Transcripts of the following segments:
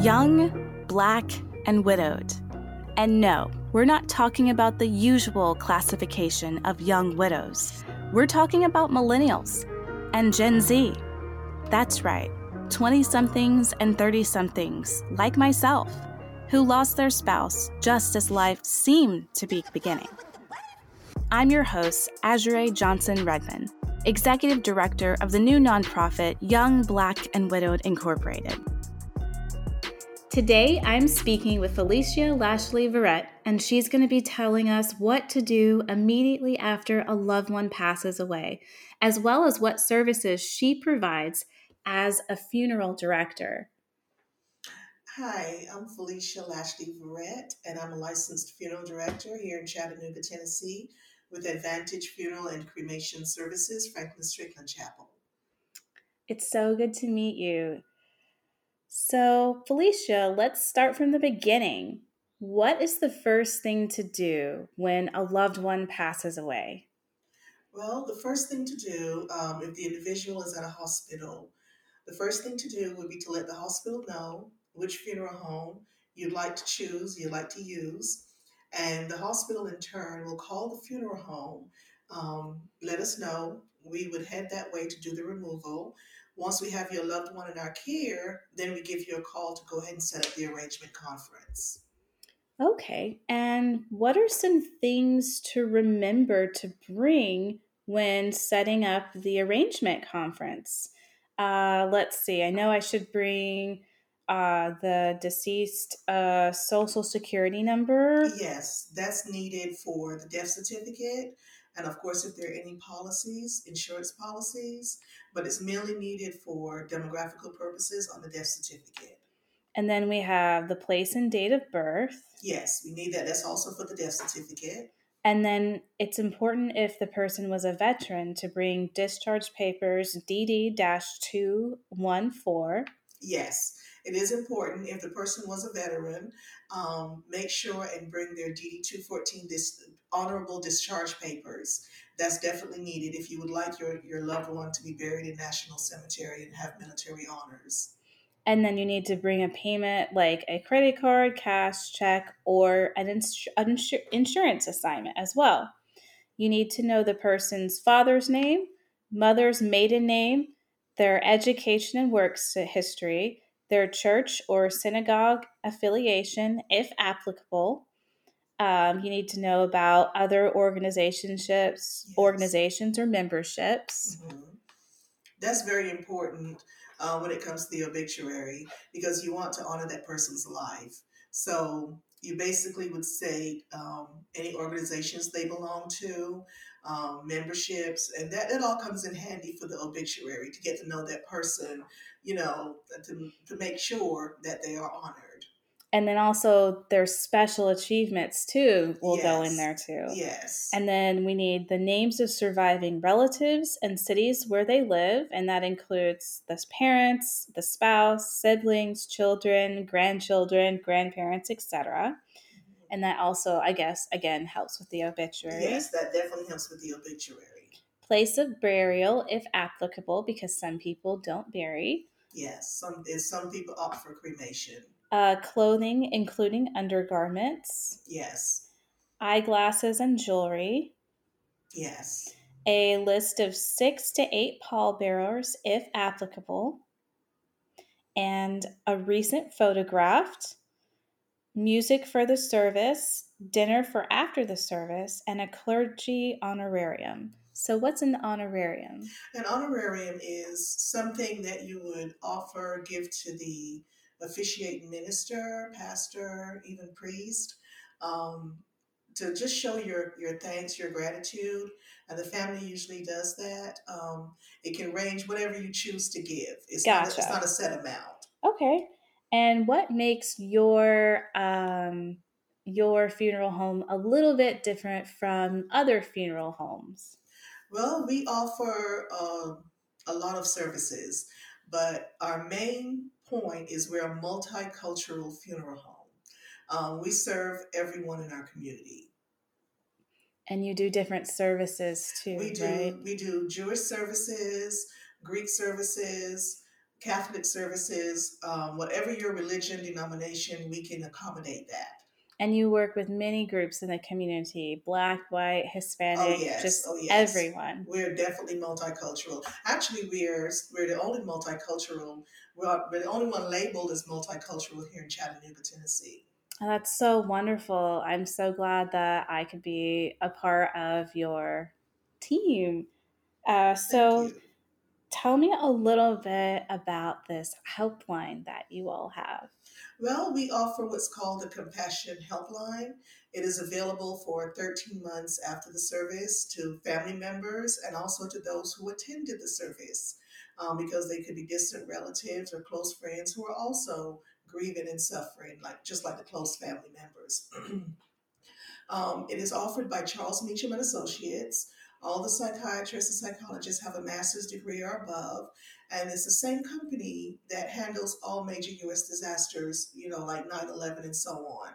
young, black, and widowed. And no, we're not talking about the usual classification of young widows. We're talking about millennials and Gen Z. That's right, 20 somethings and 30 somethings, like myself, who lost their spouse just as life seemed to be beginning. I'm your host, Azure Johnson Redman, Executive Director of the new nonprofit Young, Black, and Widowed Incorporated. Today, I'm speaking with Felicia Lashley Verrett, and she's going to be telling us what to do immediately after a loved one passes away, as well as what services she provides as a funeral director. Hi, I'm Felicia Lashley Verrett, and I'm a licensed funeral director here in Chattanooga, Tennessee, with Advantage Funeral and Cremation Services, Franklin Strickland Chapel. It's so good to meet you. So, Felicia, let's start from the beginning. What is the first thing to do when a loved one passes away? Well, the first thing to do, um, if the individual is at a hospital, the first thing to do would be to let the hospital know which funeral home you'd like to choose, you'd like to use, and the hospital in turn will call the funeral home, um, let us know. We would head that way to do the removal. Once we have your loved one in our care, then we give you a call to go ahead and set up the arrangement conference. Okay. And what are some things to remember to bring when setting up the arrangement conference? Uh, let's see. I know I should bring uh, the deceased uh, social security number. Yes, that's needed for the death certificate. And of course, if there are any policies, insurance policies, but it's merely needed for demographical purposes on the death certificate. And then we have the place and date of birth. Yes, we need that. That's also for the death certificate. And then it's important if the person was a veteran to bring discharge papers DD 214. Yes, it is important if the person was a veteran, um, make sure and bring their DD 214 dis- honorable discharge papers. That's definitely needed if you would like your, your loved one to be buried in National Cemetery and have military honors. And then you need to bring a payment like a credit card, cash, check, or an ins- insur- insurance assignment as well. You need to know the person's father's name, mother's maiden name, their education and work history, their church or synagogue affiliation, if applicable. Um, you need to know about other organizations, yes. organizations or memberships. Mm-hmm. That's very important uh, when it comes to the obituary because you want to honor that person's life. So you basically would say um, any organizations they belong to, um, memberships, and that it all comes in handy for the obituary to get to know that person, you know, to, to make sure that they are honored. And then also their special achievements too will yes. go in there too. Yes. And then we need the names of surviving relatives and cities where they live, and that includes the parents, the spouse, siblings, children, grandchildren, grandparents, etc and that also i guess again helps with the obituary. Yes that definitely helps with the obituary. Place of burial if applicable because some people don't bury. Yes some some people opt for cremation. Uh, clothing including undergarments. Yes. Eyeglasses and jewelry. Yes. A list of six to eight pallbearers if applicable. And a recent photographed music for the service, dinner for after the service, and a clergy honorarium. So, what's an honorarium? An honorarium is something that you would offer, give to the officiating minister, pastor, even priest, um, to just show your, your thanks, your gratitude. And the family usually does that. Um, it can range whatever you choose to give. It's, gotcha. not, it's not a set amount. Okay. And what makes your um, your funeral home a little bit different from other funeral homes? Well, we offer uh, a lot of services, but our main point is we're a multicultural funeral home. Um, we serve everyone in our community. And you do different services too, we do, right? We do Jewish services, Greek services, Catholic services, um, whatever your religion, denomination, we can accommodate that. And you work with many groups in the community black, white, Hispanic, Oh, yes. just Oh, yes. everyone. We're definitely multicultural. Actually, we're we're the only multicultural. We're, we're the only one labeled as multicultural here in Chattanooga, Tennessee. Oh, that's so wonderful. I'm so glad that I could be a part of your team. Uh, so. Tell me a little bit about this helpline that you all have. Well, we offer what's called a Compassion Helpline. It is available for 13 months after the service to family members and also to those who attended the service um, because they could be distant relatives or close friends who are also grieving and suffering, like just like the close family members. um, it is offered by Charles Meacham and Associates. All the psychiatrists and psychologists have a master's degree or above, and it's the same company that handles all major U.S. disasters, you know, like 9 11 and so on.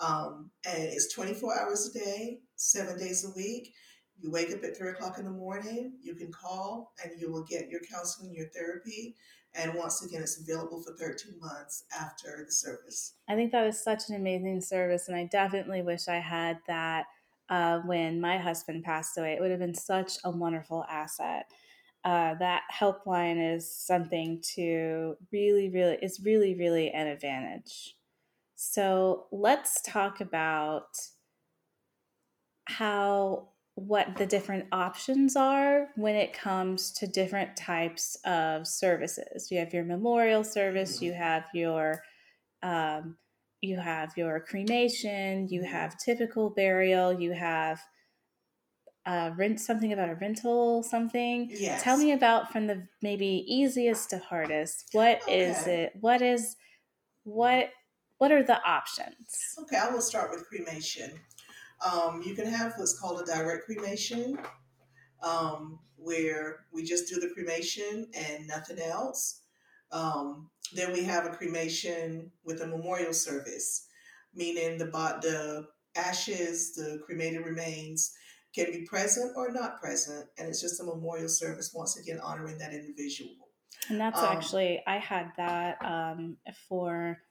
Um, and it's 24 hours a day, seven days a week. You wake up at 3 o'clock in the morning, you can call, and you will get your counseling, your therapy. And once again, it's available for 13 months after the service. I think that is such an amazing service, and I definitely wish I had that uh, when my husband passed away. It would have been such a wonderful asset. Uh, that helpline is something to really, really, is really, really an advantage. So let's talk about how what the different options are when it comes to different types of services. You have your memorial service, you have your um, you have your cremation, you have typical burial, you have uh, rent something about a rental something. Yes. Tell me about from the maybe easiest to hardest. What is Okay. it? What is what what are the options? Okay, I will start with cremation. Um, you can have what's called a direct cremation, um, where we just do the cremation and nothing else. Um, then we have a cremation with a memorial service, meaning the the ashes, the cremated remains can be present or not present, and it's just a memorial service once again honoring that individual. And that's Um, actually I had that um, for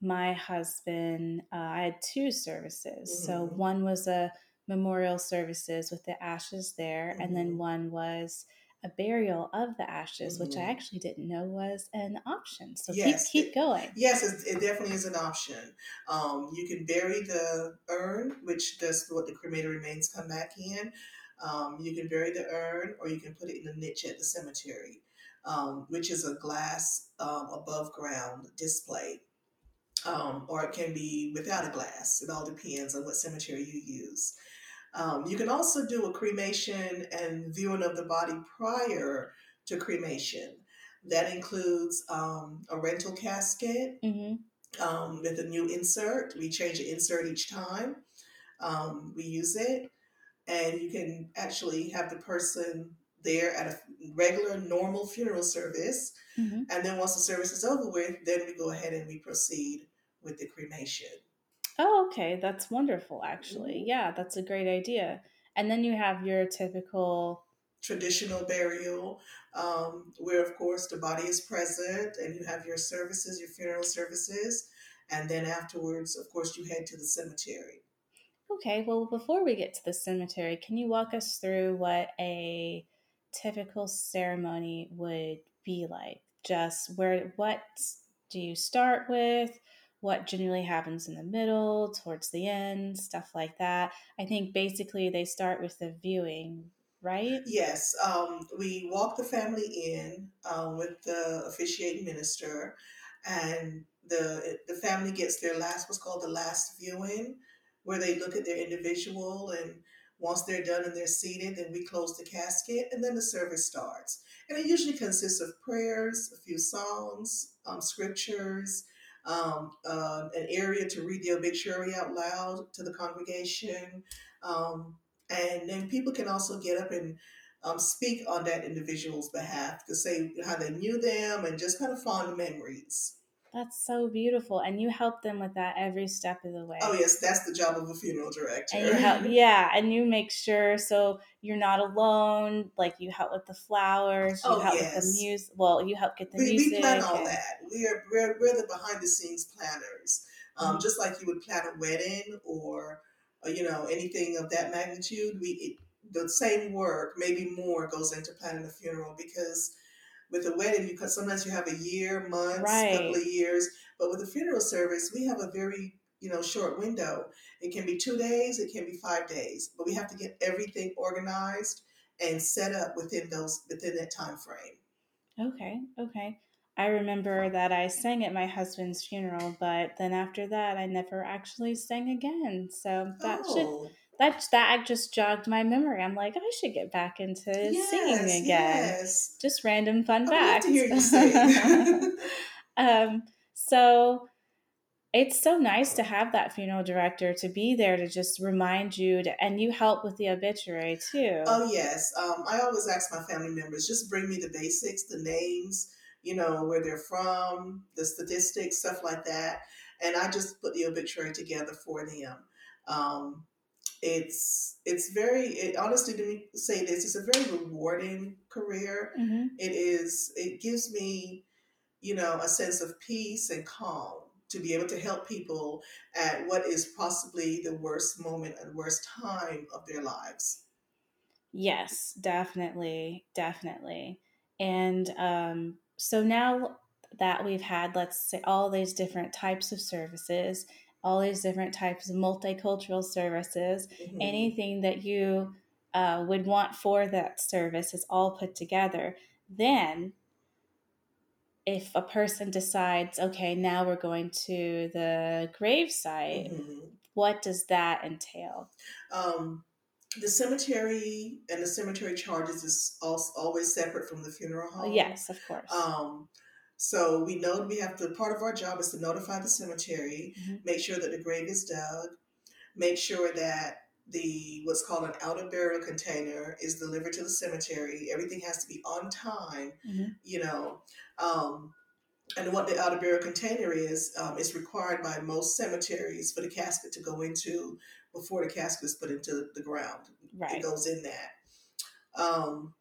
my husband. Uh, I had two services. So Mhm. one was a memorial services with the ashes there, and then Mhm. one was a burial of the ashes, which I Mhm. actually didn't know was an option. So Yes, keep keep it- going. Yes, it, it definitely is an option. Um, you can bury the urn, which does what the cremated remains come back in. Um, you can bury the urn, or you can put it in a niche at the cemetery, um, which is a glass um, above ground display. Um, or it can be without a glass. It all depends on what cemetery you use. Um, you can also do a cremation and viewing of the body prior to cremation. That includes um, a rental casket hmm um, with a new insert. We change the insert each time um, we use it. And you can actually have the person there at a regular, normal funeral service. hmm And then once the service is over with, then we go ahead and we proceed with the cremation. Oh, okay, that's wonderful. Actually, Mhm. yeah, that's a great idea. And then you have your typical. traditional burial, um, where of course the body is present and you have your services, your funeral services, and then afterwards, of course, you head to the cemetery. Okay, well, before we get to the cemetery, can you walk us through what a typical ceremony would be like? Just where, what do you start with? What generally happens in the middle, towards the end, stuff like that. I think basically they start with the viewing, right? Yes, um, we walk the family in uh, with the officiating minister, and the the family gets their last what's called the last viewing, where they look at their individual, and once they're done and they're seated, then we close the casket, and then the service starts. And it usually consists of prayers, a few songs, um, scriptures, um, uh, an area to read the obituary out loud to the congregation. Um, and then people can also get up and um, speak on that individual's behalf to say how they knew them and just kind of fond memories. That's so beautiful. And you help them with that every step of the way. Oh yes, that's the job of a funeral director. And you help yeah, and you make sure so you're not alone. Like you help with the flowers, you Oh, help yes. with the music well, you help get the we, music. we plan all and- that. We are we're, we're the behind the scenes planners. Um, Mhm. Just like you would plan a wedding or uh, you know anything of that magnitude, we it, the same work, maybe more, goes into planning a funeral because with a wedding, you sometimes you have a year, months, couple of years, but with a funeral service, we have a very you know short window. It can be two days, it can be five days, but we have to get everything organized and set up within those within that time frame. Okay, okay. I remember that I sang at my husband's funeral, but then after that I never actually sang again. So that should oh. That that just jogged my memory. I'm like, I should get back into singing again. Yes. Just random fun I would love facts. to hear you sing. um, so it's so nice to have that funeral director to be there to just remind you to, and you help with the obituary too. oh yes. Um, I always ask my family members just bring me the basics, the names, you know, where they're from, the statistics, stuff like that, and I just put the obituary together for them. Um, it's it's very it, honestly to me say this it's a very rewarding career Mhm. it is it gives me you know a sense of peace and calm to be able to help people at what is possibly the worst moment and worst time of their lives Yes, definitely, definitely. And um, so now that we've had, let's say, all these different types of services, all these different types of multicultural services, Mhm. anything that you uh, would want for that service is all put together. Then, if a person decides, okay, now we're going to the gravesite, Mhm. what does that entail? um, the cemetery and the cemetery charges is al- always separate from the funeral home yes, of course. Um, so we know we have to, part of our job is to notify the cemetery, Mhm. make sure that the grave is dug, make sure that the what's called an outer burial container is delivered to the cemetery. Everything has to be on time, Mhm. you know. Um, and what the outer burial container is, um, is required by most cemeteries for the casket to go into before the casket is put into the ground right. it goes in that. Um,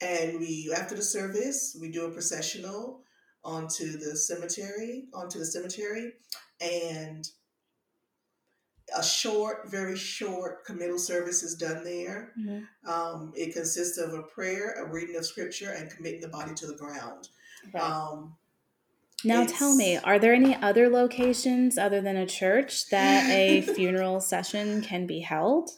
and we, after the service, we do a processional onto the cemetery, onto the cemetery, and a short, very short committal service is done there. Mhm. Um, it consists of a prayer, a reading of scripture, and committing the body to the ground. Right. Um, Now tell me, are there any other locations other than a church that a funeral session can be held?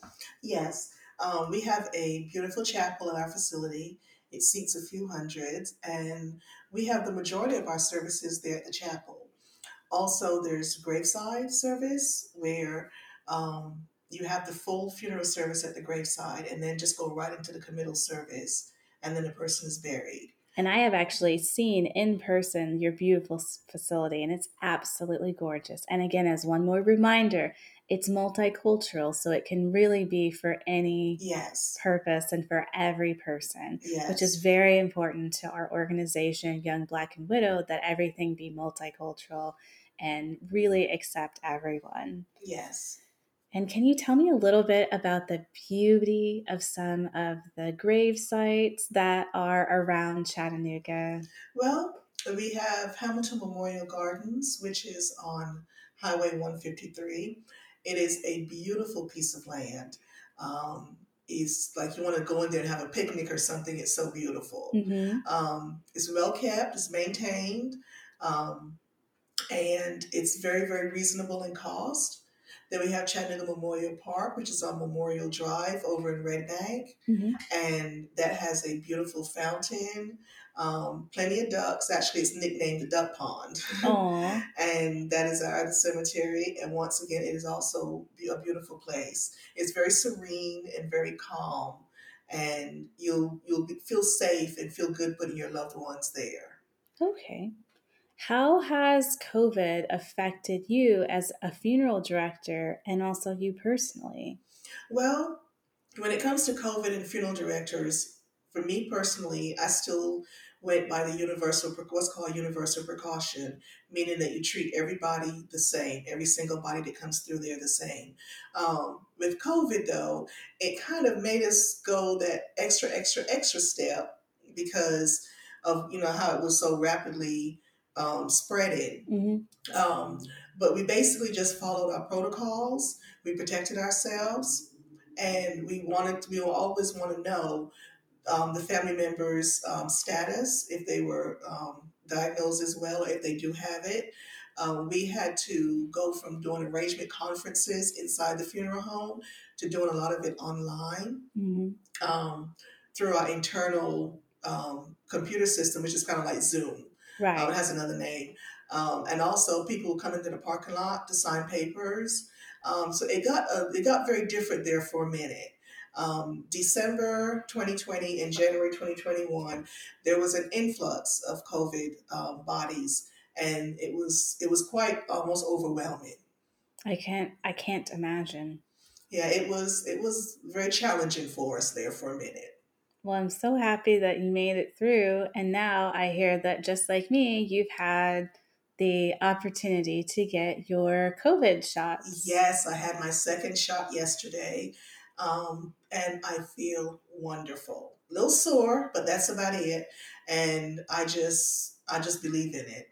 Yes, um, we have a beautiful chapel in our facility. It seats a few hundreds, and we have the majority of our services there at the chapel. Also, there's graveside service where um, you have the full funeral service at the graveside, and then just go right into the committal service, and then the person is buried. And I have actually seen in person your beautiful facility, and it's absolutely gorgeous. And again, as one more reminder, it's multicultural, so it can really be for any Yes, purpose and for every person. yes, which is very important to our organization, Young Black and Widow, that everything be multicultural and really accept everyone. yes. And can you tell me a little bit about the beauty of some of the grave sites that are around Chattanooga? Well, we have Hamilton Memorial Gardens, which is on Highway 153. It is a beautiful piece of land. Um, it's like you want to go in there and have a picnic or something. It's so beautiful. Mm-hmm. Um, it's well kept, it's maintained, um, and it's very, very reasonable in cost. Then we have Chattanooga Memorial Park, which is on Memorial Drive over in Red Bank Mm-hmm. and that has a beautiful fountain, um, plenty of ducks. Actually, it's nicknamed the Duck Pond, and that is our other cemetery. And once again, it is also a beautiful place. It's very serene and very calm, and you'll you'll feel safe and feel good putting your loved ones there. Okay. How has COVID affected you as a funeral director and also you personally? Well, when it comes to COVID and funeral directors, for me personally, I still went by the universal, what's called universal precaution, meaning that you treat everybody the same, every single body that comes through there the same. Um, with COVID, though, it kind of made us go that extra, extra, extra step because of you know how it was so rapidly um, spreading. Mm-hmm. Um, but we basically just followed our protocols. We protected ourselves, and we wanted to, we will always want to know um, the family members' um, status if they were um, diagnosed as well, or if they do have it. Um, we had to go from doing arrangement conferences inside the funeral home to doing a lot of it online mm-hmm. um, through our internal um, computer system, which is kind of like Zoom. Right. Uh, it has another name. Um, and also, people come into the parking lot to sign papers. Um, so it got uh, it got very different there for a minute. Um, December 2020 and January 2021, there was an influx of COVID um, bodies, and it was it was quite almost overwhelming. I can't I can't imagine. Yeah, it was it was very challenging for us there for a minute. Well, I'm so happy that you made it through. And now I hear that just like me, you've had the opportunity to get your COVID shot. Yes, I had my second shot yesterday. Um, and I feel wonderful. A little sore, but that's about it. And I just I just believe in it.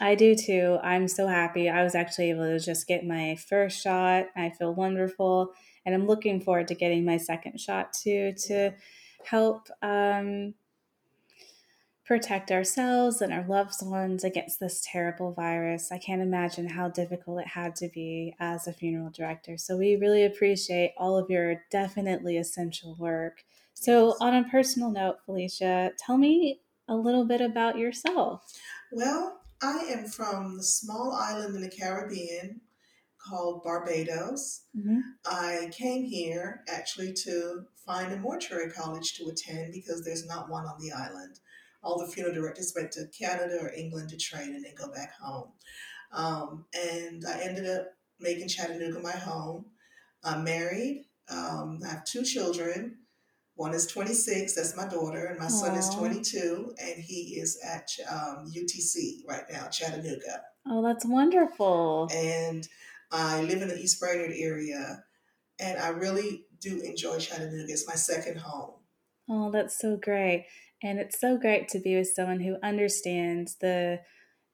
I do too. I'm so happy. I was actually able to just get my first shot. I feel wonderful. And I'm looking forward to getting my second shot too to help um, protect ourselves and our loved ones against this terrible virus. I can't imagine how difficult it had to be as a funeral director. So we really appreciate all of your definitely essential work. So, on a personal note, Felicia, tell me a little bit about yourself. Well, I am from the small island in the Caribbean called Barbados. Mm-hmm. I came here actually to find a mortuary college to attend because there's not one on the island. All the funeral directors went to Canada or England to train and then go back home. Um, and I ended up making Chattanooga my home. I'm married. Um, I have two children. One is 26, that's my daughter, and my Aww. son is 22, and he is at um, UTC right now, Chattanooga. Oh, that's wonderful. And I live in the East Brainerd area, and I really do enjoy Chattanooga. It's my second home. Oh, that's so great. And it's so great to be with someone who understands the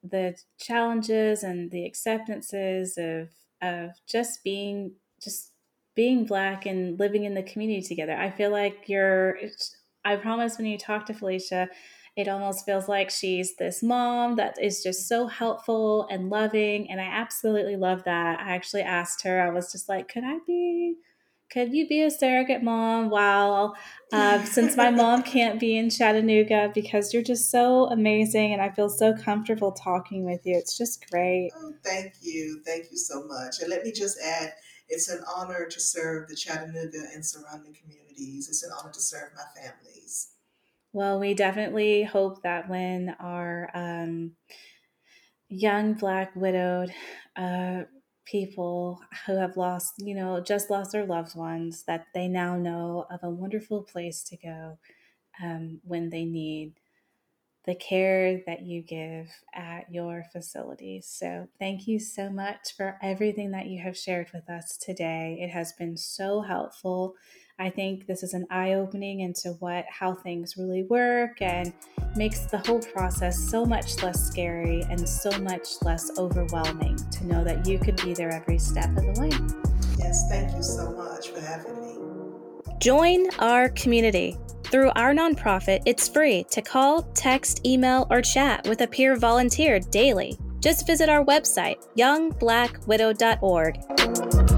the challenges and the acceptances of of just being just being black and living in the community together. I feel like you're I promise when you talk to Felicia, it almost feels like she's this mom that is just so helpful and loving. And I absolutely love that. I actually asked her, I was just like, could I be, could you be a surrogate mom while, uh, since my mom can't be in Chattanooga because you're just so amazing and I feel so comfortable talking with you. It's just great. Oh, thank you. Thank you so much. And let me just add, it's an honor to serve the Chattanooga and surrounding communities. It's an honor to serve my families. Well, we definitely hope that when our um, young Black widowed uh, people who have lost, you know, just lost their loved ones, that they now know of a wonderful place to go um, when they need the care that you give at your facilities. So, thank you so much for everything that you have shared with us today. It has been so helpful. I think this is an eye opening into what how things really work and makes the whole process so much less scary and so much less overwhelming to know that you could be there every step of the way. Yes, thank you so much for having me. Join our community. Through our nonprofit, it's free to call, text, email, or chat with a peer volunteer daily. Just visit our website, youngblackwidow.org.